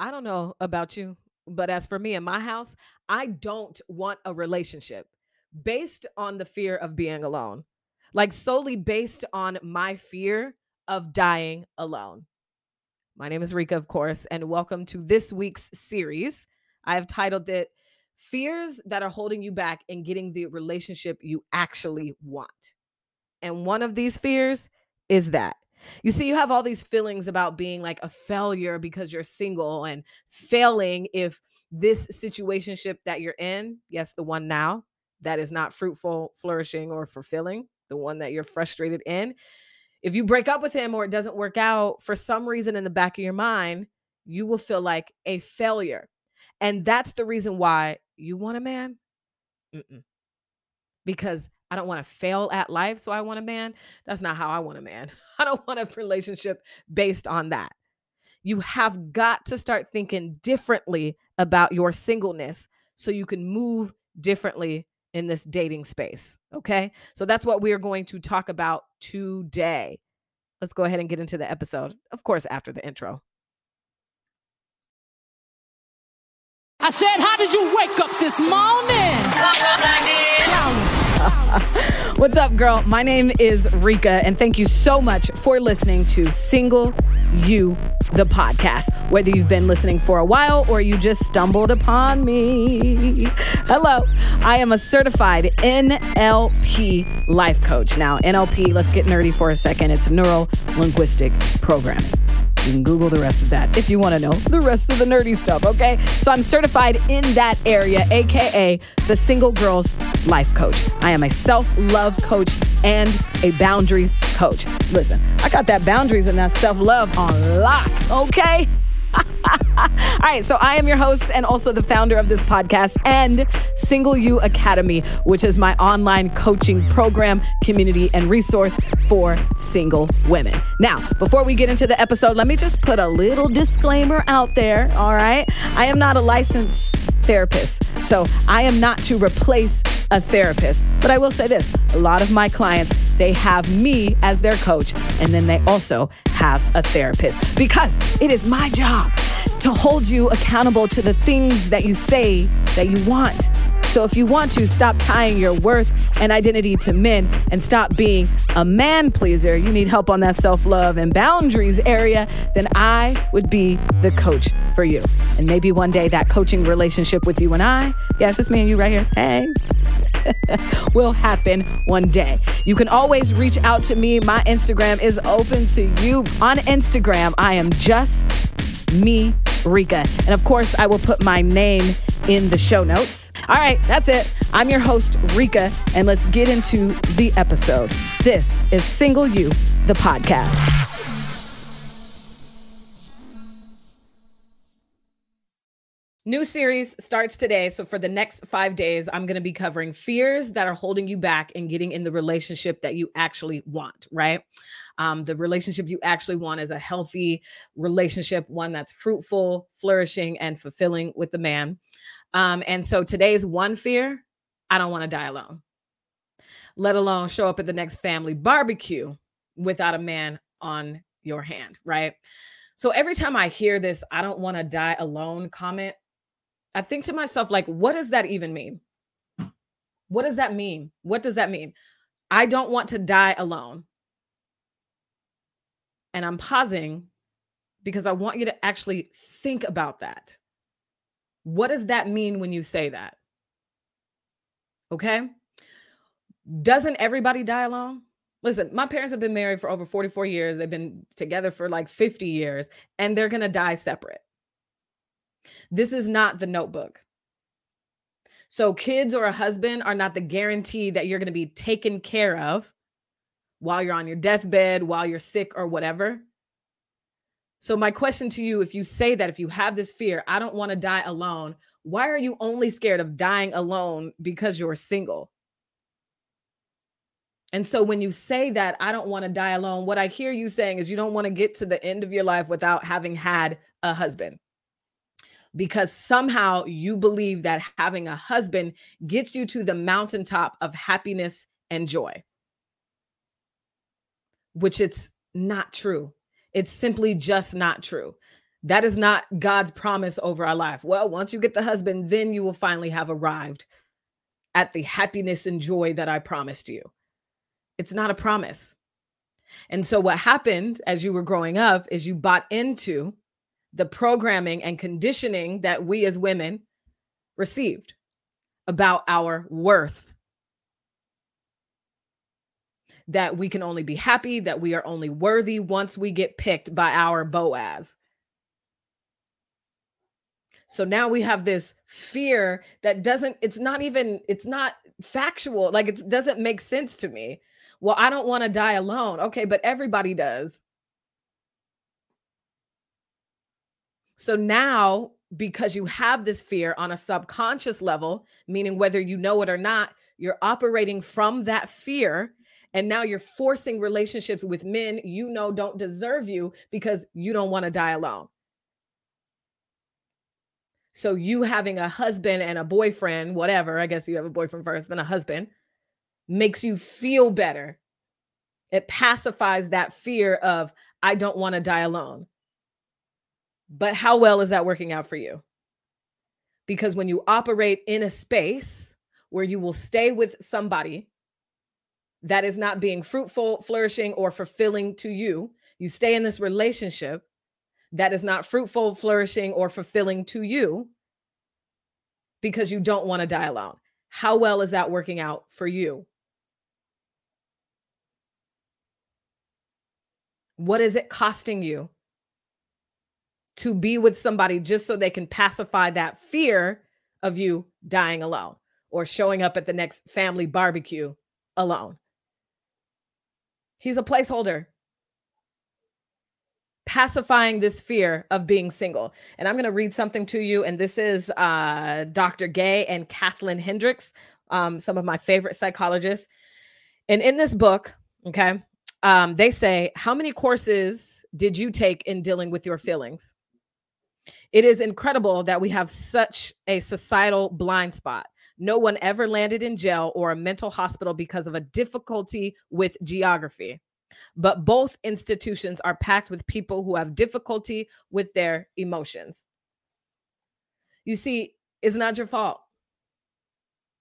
I don't know about you, but as for me in my house, I don't want a relationship based on the fear of being alone, like solely based on my fear of dying alone. My name is Rika, of course, and welcome to this week's series. I have titled it Fears That Are Holding You Back in Getting the Relationship You Actually Want. And one of these fears is that you see, you have all these feelings about being like a failure because you're single and failing if this situationship that you're in, yes, the one now that is not fruitful, flourishing, or fulfilling, the one that you're frustrated in. If you break up with him or it doesn't work out for some reason in the back of your mind, you will feel like a failure. And that's the reason why you want a man. Mm-mm. Because I don't want to fail at life, so I want a man. That's not how I want a man. I don't want a relationship based on that. You have got to start thinking differently about your singleness so you can move differently in this dating space. Okay. So that's what we are going to talk about today. Let's go ahead and get into the episode, of course, after the intro. I said, How did you wake up this morning? What's up, girl? My name is Rika, and thank you so much for listening to Single You, the podcast. Whether you've been listening for a while or you just stumbled upon me. Hello, I am a certified NLP life coach. Now, NLP, let's get nerdy for a second. It's neuro linguistic programming. You can Google the rest of that if you want to know the rest of the nerdy stuff, okay? So I'm certified in that area, AKA the Single Girls Life Coach. I am a self love coach and a boundaries coach. Listen, I got that boundaries and that self love on lock, okay? All right, so I am your host and also the founder of this podcast and Single You Academy, which is my online coaching program, community, and resource for single women. Now, before we get into the episode, let me just put a little disclaimer out there. All right, I am not a licensed therapist, so I am not to replace a therapist. But I will say this a lot of my clients, they have me as their coach, and then they also have a therapist because it is my job to hold you accountable to the things that you say that you want. So if you want to stop tying your worth and identity to men and stop being a man pleaser, you need help on that self love and boundaries area, then I would be the coach for you. And maybe one day that coaching relationship with you and I, yeah, it's just me and you right here, hey, will happen one day. You can always reach out to me. My Instagram is open to you. On Instagram, I am just me, Rika. And of course, I will put my name in the show notes. All right, that's it. I'm your host, Rika, and let's get into the episode. This is Single You, the podcast. New series starts today. So, for the next five days, I'm going to be covering fears that are holding you back and getting in the relationship that you actually want, right? Um, the relationship you actually want is a healthy relationship, one that's fruitful, flourishing, and fulfilling with the man. Um, and so, today's one fear I don't want to die alone, let alone show up at the next family barbecue without a man on your hand, right? So, every time I hear this, I don't want to die alone comment, I think to myself, like, what does that even mean? What does that mean? What does that mean? I don't want to die alone. And I'm pausing because I want you to actually think about that. What does that mean when you say that? Okay. Doesn't everybody die alone? Listen, my parents have been married for over 44 years. They've been together for like 50 years, and they're going to die separate. This is not the notebook. So, kids or a husband are not the guarantee that you're going to be taken care of while you're on your deathbed, while you're sick, or whatever. So, my question to you if you say that, if you have this fear, I don't want to die alone, why are you only scared of dying alone because you're single? And so, when you say that, I don't want to die alone, what I hear you saying is you don't want to get to the end of your life without having had a husband because somehow you believe that having a husband gets you to the mountaintop of happiness and joy, which it's not true. It's simply just not true. That is not God's promise over our life. Well, once you get the husband, then you will finally have arrived at the happiness and joy that I promised you. It's not a promise. And so, what happened as you were growing up is you bought into the programming and conditioning that we as women received about our worth. That we can only be happy, that we are only worthy once we get picked by our Boaz. So now we have this fear that doesn't, it's not even, it's not factual. Like it doesn't make sense to me. Well, I don't want to die alone. Okay, but everybody does. So now, because you have this fear on a subconscious level, meaning whether you know it or not, you're operating from that fear. And now you're forcing relationships with men you know don't deserve you because you don't want to die alone. So you having a husband and a boyfriend, whatever, I guess you have a boyfriend first, then a husband, makes you feel better. It pacifies that fear of, I don't want to die alone. But how well is that working out for you? Because when you operate in a space where you will stay with somebody that is not being fruitful, flourishing, or fulfilling to you, you stay in this relationship that is not fruitful, flourishing, or fulfilling to you because you don't want to die alone. How well is that working out for you? What is it costing you to be with somebody just so they can pacify that fear of you dying alone or showing up at the next family barbecue alone? He's a placeholder pacifying this fear of being single. And I'm going to read something to you. And this is uh, Dr. Gay and Kathleen Hendricks, um, some of my favorite psychologists. And in this book, okay, um, they say, How many courses did you take in dealing with your feelings? It is incredible that we have such a societal blind spot. No one ever landed in jail or a mental hospital because of a difficulty with geography but both institutions are packed with people who have difficulty with their emotions. You see, it's not your fault.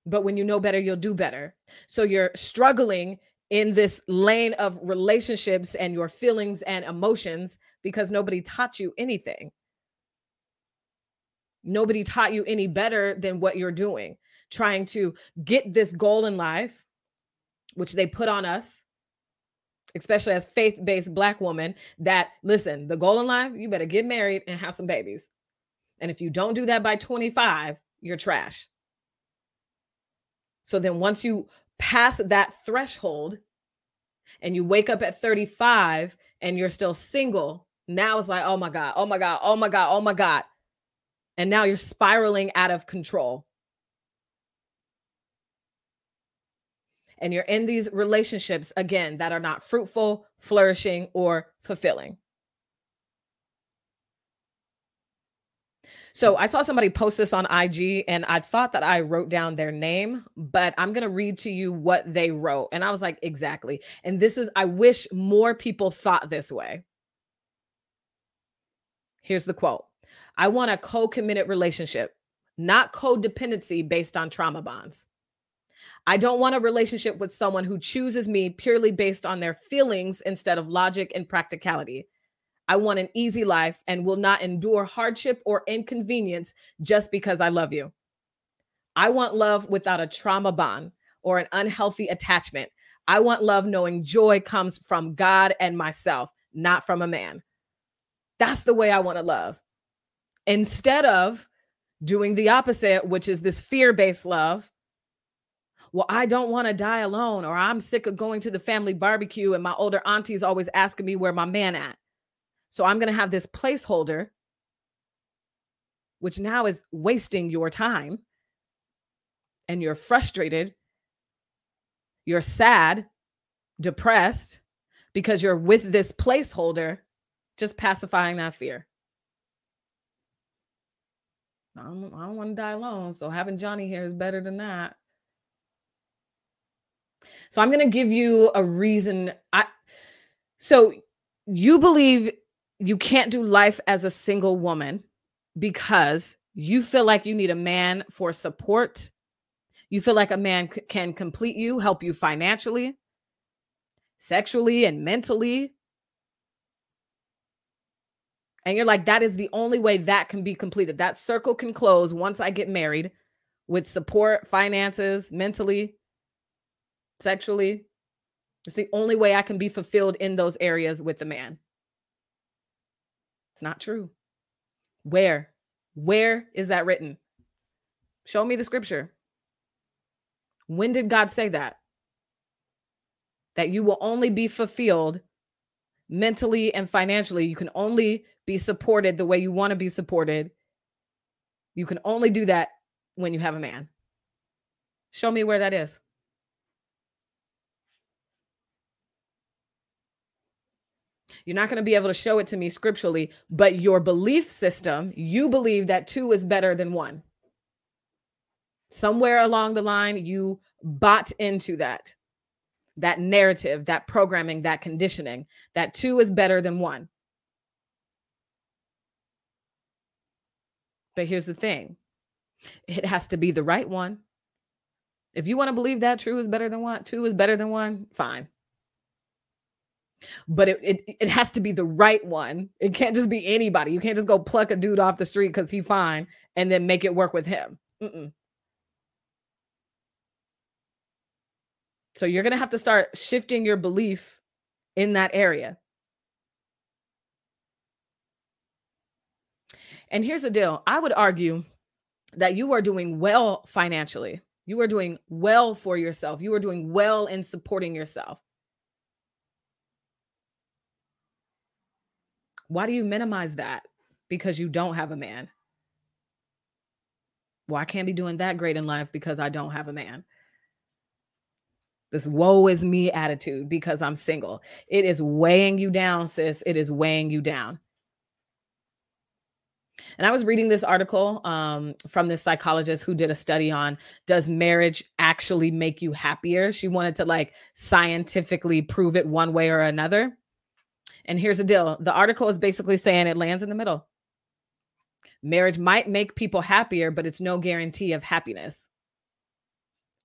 But when you know better, you'll do better. So you're struggling in this lane of relationships and your feelings and emotions because nobody taught you anything. Nobody taught you any better than what you're doing, trying to get this goal in life, which they put on us especially as faith-based black woman that listen the goal in life you better get married and have some babies. And if you don't do that by 25 you're trash. So then once you pass that threshold and you wake up at 35 and you're still single now it's like oh my god oh my god oh my god oh my god and now you're spiraling out of control and you're in these relationships again that are not fruitful, flourishing, or fulfilling. So I saw somebody post this on IG and I thought that I wrote down their name, but I'm going to read to you what they wrote. And I was like, exactly. And this is, I wish more people thought this way. Here's the quote I want a co committed relationship, not codependency based on trauma bonds. I don't want a relationship with someone who chooses me purely based on their feelings instead of logic and practicality. I want an easy life and will not endure hardship or inconvenience just because I love you. I want love without a trauma bond or an unhealthy attachment. I want love knowing joy comes from God and myself, not from a man. That's the way I want to love. Instead of doing the opposite, which is this fear based love, well, I don't want to die alone, or I'm sick of going to the family barbecue and my older auntie's always asking me where my man at. So I'm going to have this placeholder, which now is wasting your time. And you're frustrated, you're sad, depressed because you're with this placeholder, just pacifying that fear. I don't, I don't want to die alone. So having Johnny here is better than that. So I'm going to give you a reason. I so you believe you can't do life as a single woman because you feel like you need a man for support. You feel like a man c- can complete you, help you financially, sexually, and mentally. And you're like, that is the only way that can be completed. That circle can close once I get married with support, finances, mentally, sexually. It's the only way I can be fulfilled in those areas with the man. It's not true. Where? Where is that written? Show me the scripture. When did God say that? That you will only be fulfilled mentally and financially. You can only be supported the way you want to be supported. You can only do that when you have a man. Show me where that is. You're not going to be able to show it to me scripturally, but your belief system, you believe that two is better than one. Somewhere along the line, you bought into that, that narrative, that programming, that conditioning, that two is better than one. But here's the thing it has to be the right one. If you want to believe that true is better than one, two is better than one, fine but it, it it has to be the right one. It can't just be anybody. You can't just go pluck a dude off the street because he fine and then make it work with him. Mm-mm. So you're gonna have to start shifting your belief in that area. And here's the deal: I would argue that you are doing well financially. You are doing well for yourself. You are doing well in supporting yourself. Why do you minimize that? Because you don't have a man. Well, I can't be doing that great in life because I don't have a man. This woe is me attitude because I'm single. It is weighing you down, sis. It is weighing you down. And I was reading this article um, from this psychologist who did a study on does marriage actually make you happier? She wanted to like scientifically prove it one way or another. And here's the deal the article is basically saying it lands in the middle. Marriage might make people happier, but it's no guarantee of happiness.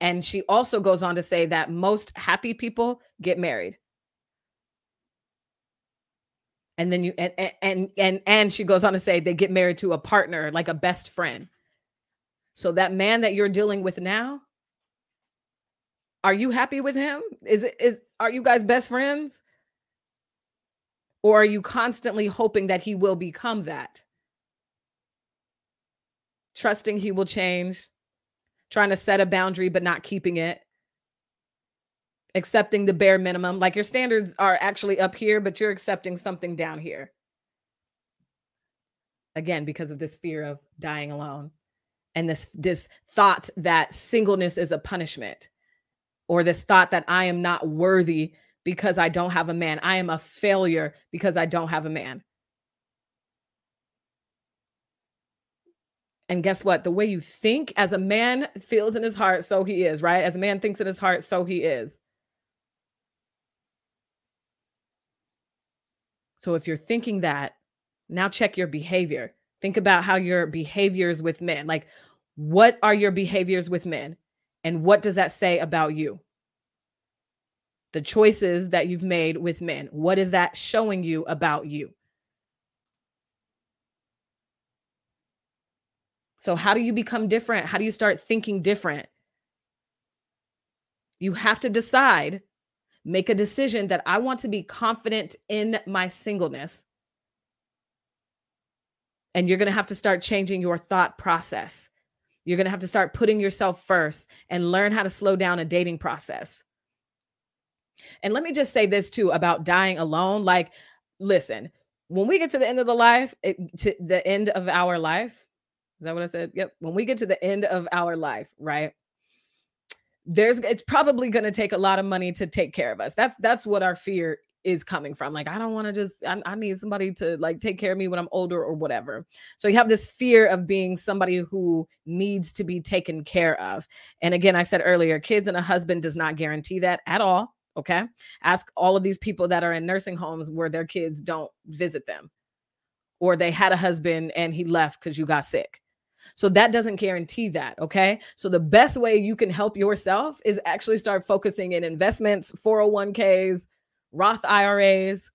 And she also goes on to say that most happy people get married. And then you and and and and she goes on to say they get married to a partner like a best friend. So that man that you're dealing with now, are you happy with him? Is it is are you guys best friends? Or are you constantly hoping that he will become that? Trusting he will change, trying to set a boundary but not keeping it, accepting the bare minimum. Like your standards are actually up here, but you're accepting something down here. Again, because of this fear of dying alone and this this thought that singleness is a punishment or this thought that I am not worthy because I don't have a man. I am a failure because I don't have a man. And guess what? The way you think as a man feels in his heart, so he is, right? As a man thinks in his heart, so he is. So if you're thinking that, now check your behavior. Think about how your behaviors with men, like what are your behaviors with men? And what does that say about you? the choices that you've made with men. What is that showing you about you? So, how do you become different? How do you start thinking different? You have to decide, make a decision that I want to be confident in my singleness. And you're going to have to start changing your thought process. You're going to have to start putting yourself first and learn how to slow down a dating process. And let me just say this too about dying alone. Like, listen, when we get to the end of the life, it, to the end of our life, is that what I said? Yep. When we get to the end of our life, right? There's it's probably going to take a lot of money to take care of us. That's that's what our fear is coming from. Like, I don't want to just, I, I, need somebody to like take care of me when I'm older or whatever. So you have this fear of being somebody who needs to be taken care of. And again, I said earlier, kids and a husband does not guarantee that at all. Okay. Ask all of these people that are in nursing homes where their kids don't visit them. or they had a husband and he left because you got sick. So that doesn't guarantee that. Okay. So the best way you can help yourself is actually start focusing in investments, 401ks, Roth IRAs,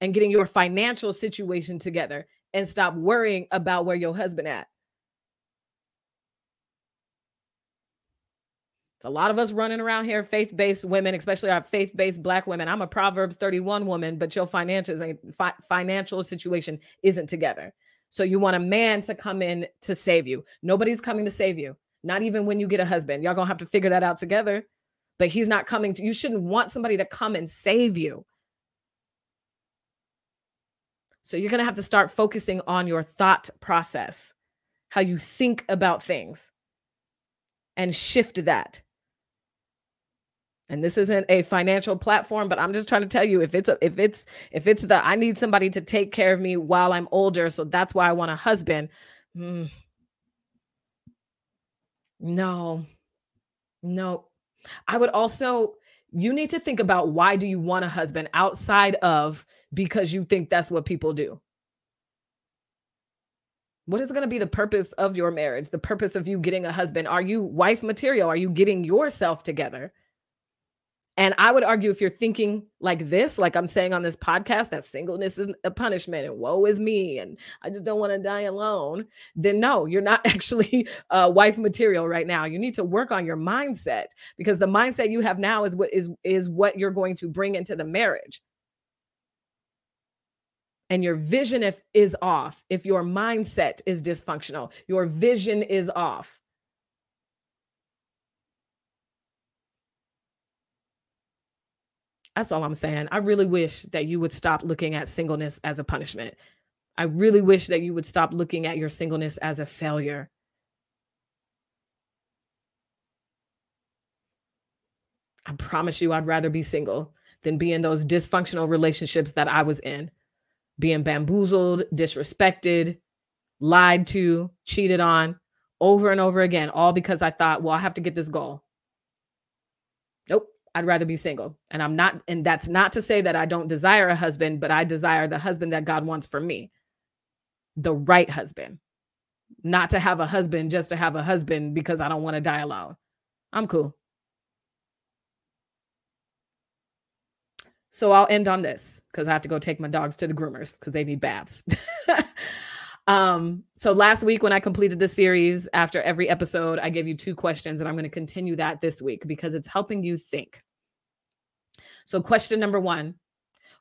and getting your financial situation together and stop worrying about where your husband at. It's a lot of us running around here, faith-based women, especially our faith-based black women. I'm a Proverbs 31 woman, but your financials fi- financial situation isn't together. So you want a man to come in to save you. Nobody's coming to save you. Not even when you get a husband. Y'all gonna have to figure that out together. But he's not coming to you shouldn't want somebody to come and save you. So you're going to have to start focusing on your thought process, how you think about things, and shift that. And this isn't a financial platform, but I'm just trying to tell you if it's a, if it's if it's the I need somebody to take care of me while I'm older, so that's why I want a husband. Mm. No. No. I would also you need to think about why do you want a husband outside of because you think that's what people do what is going to be the purpose of your marriage the purpose of you getting a husband are you wife material are you getting yourself together and I would argue if you're thinking like this, like I'm saying on this podcast, that singleness is a punishment and woe is me and I just don't want to die alone, then no, you're not actually uh, wife material right now. You need to work on your mindset because the mindset you have now is what is is what you're going to bring into the marriage. And your vision if is off, if your mindset is dysfunctional, your vision is off. That's all I'm saying. I really wish that you would stop looking at singleness as a punishment. I really wish that you would stop looking at your singleness as a failure. I promise you, I'd rather be single than be in those dysfunctional relationships that I was in, being bamboozled, disrespected, lied to, cheated on over and over again, all because I thought, well, I have to get this goal. Nope. I'd rather be single. And I'm not, and that's not to say that I don't desire a husband, but I desire the husband that God wants for me. The right husband. Not to have a husband just to have a husband because I don't want to die alone. I'm cool. So I'll end on this because I have to go take my dogs to the groomers because they need baths. um, so last week when I completed the series, after every episode, I gave you two questions, and I'm going to continue that this week because it's helping you think. So, question number one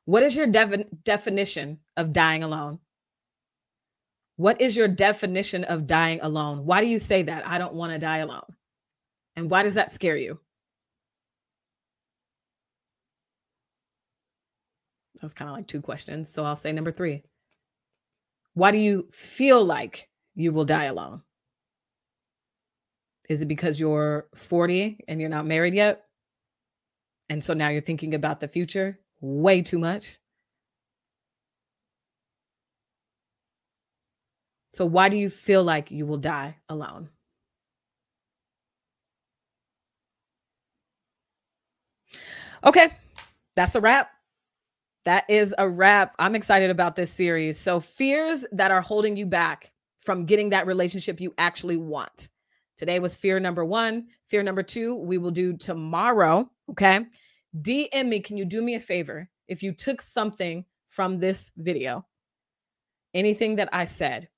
What is your definition of dying alone? What is your definition of dying alone? Why do you say that? I don't want to die alone. And why does that scare you? That's kind of like two questions. So I'll say number three. Why do you feel like you will die alone? Is it because you're 40 and you're not married yet? And so now you're thinking about the future way too much. So, why do you feel like you will die alone? Okay, that's a wrap. That is a wrap. I'm excited about this series. So, fears that are holding you back from getting that relationship you actually want. Today was fear number one. Fear number two, we will do tomorrow. Okay. DM me. Can you do me a favor? If you took something from this video, anything that I said,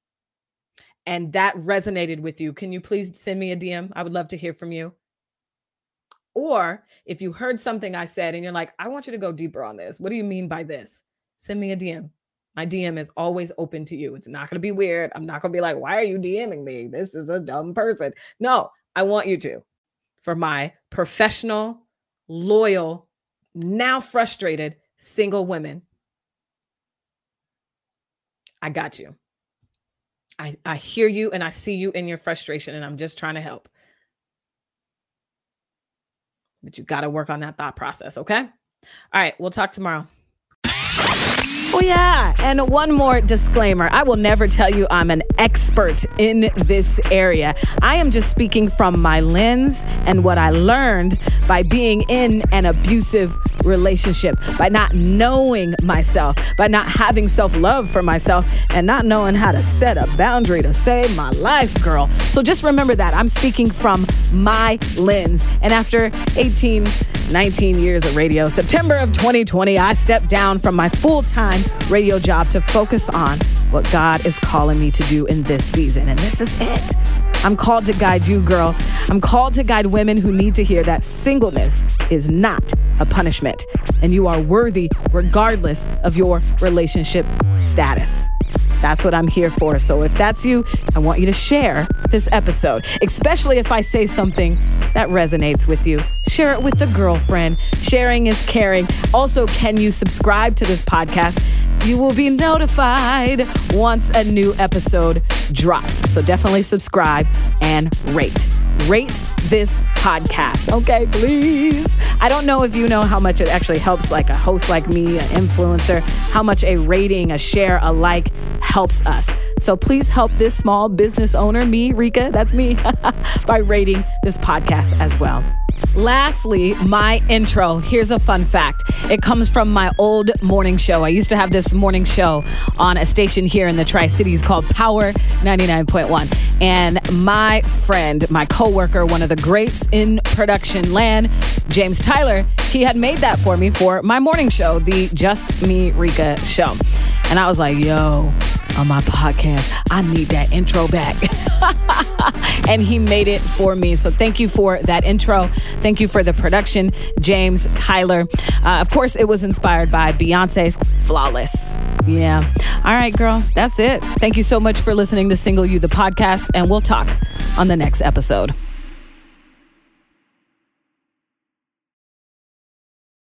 and that resonated with you, can you please send me a DM? I would love to hear from you. Or if you heard something I said and you're like, I want you to go deeper on this. What do you mean by this? Send me a DM. My DM is always open to you. It's not going to be weird. I'm not going to be like, why are you DMing me? This is a dumb person. No, I want you to for my professional, loyal, now frustrated single women. I got you. I, I hear you and I see you in your frustration, and I'm just trying to help. But you got to work on that thought process, okay? All right, we'll talk tomorrow. Oh, yeah. And one more disclaimer I will never tell you I'm an expert in this area. I am just speaking from my lens and what I learned by being in an abusive relationship, by not knowing myself, by not having self love for myself, and not knowing how to set a boundary to save my life, girl. So just remember that I'm speaking from my lens. And after 18, 19 years of radio, September of 2020, I stepped down from my full time radio job to focus on what God is calling me to do in this season. And this is it. I'm called to guide you, girl. I'm called to guide women who need to hear that singleness is not a punishment and you are worthy regardless of your relationship status. That's what I'm here for. So if that's you, I want you to share this episode, especially if I say something that resonates with you. Share it with a girlfriend. Sharing is caring. Also, can you subscribe to this podcast? You will be notified once a new episode drops. So definitely subscribe and rate rate this podcast. Okay, please. I don't know if you know how much it actually helps, like a host like me, an influencer, how much a rating, a share, a like helps us. So please help this small business owner, me, Rika, that's me, by rating this podcast as well. Lastly, my intro. Here's a fun fact. It comes from my old morning show. I used to have this morning show on a station here in the Tri Cities called Power 99.1. And my friend, my coworker, one of the greats in production land, James Tyler, he had made that for me for my morning show, the Just Me Rika show. And I was like, yo, on my podcast, I need that intro back. and he made it for me. So thank you for that intro. Thank you for the production, James Tyler. Uh, of course, it was inspired by Beyonce's Flawless. Yeah. All right, girl, that's it. Thank you so much for listening to Single You, the podcast, and we'll talk on the next episode.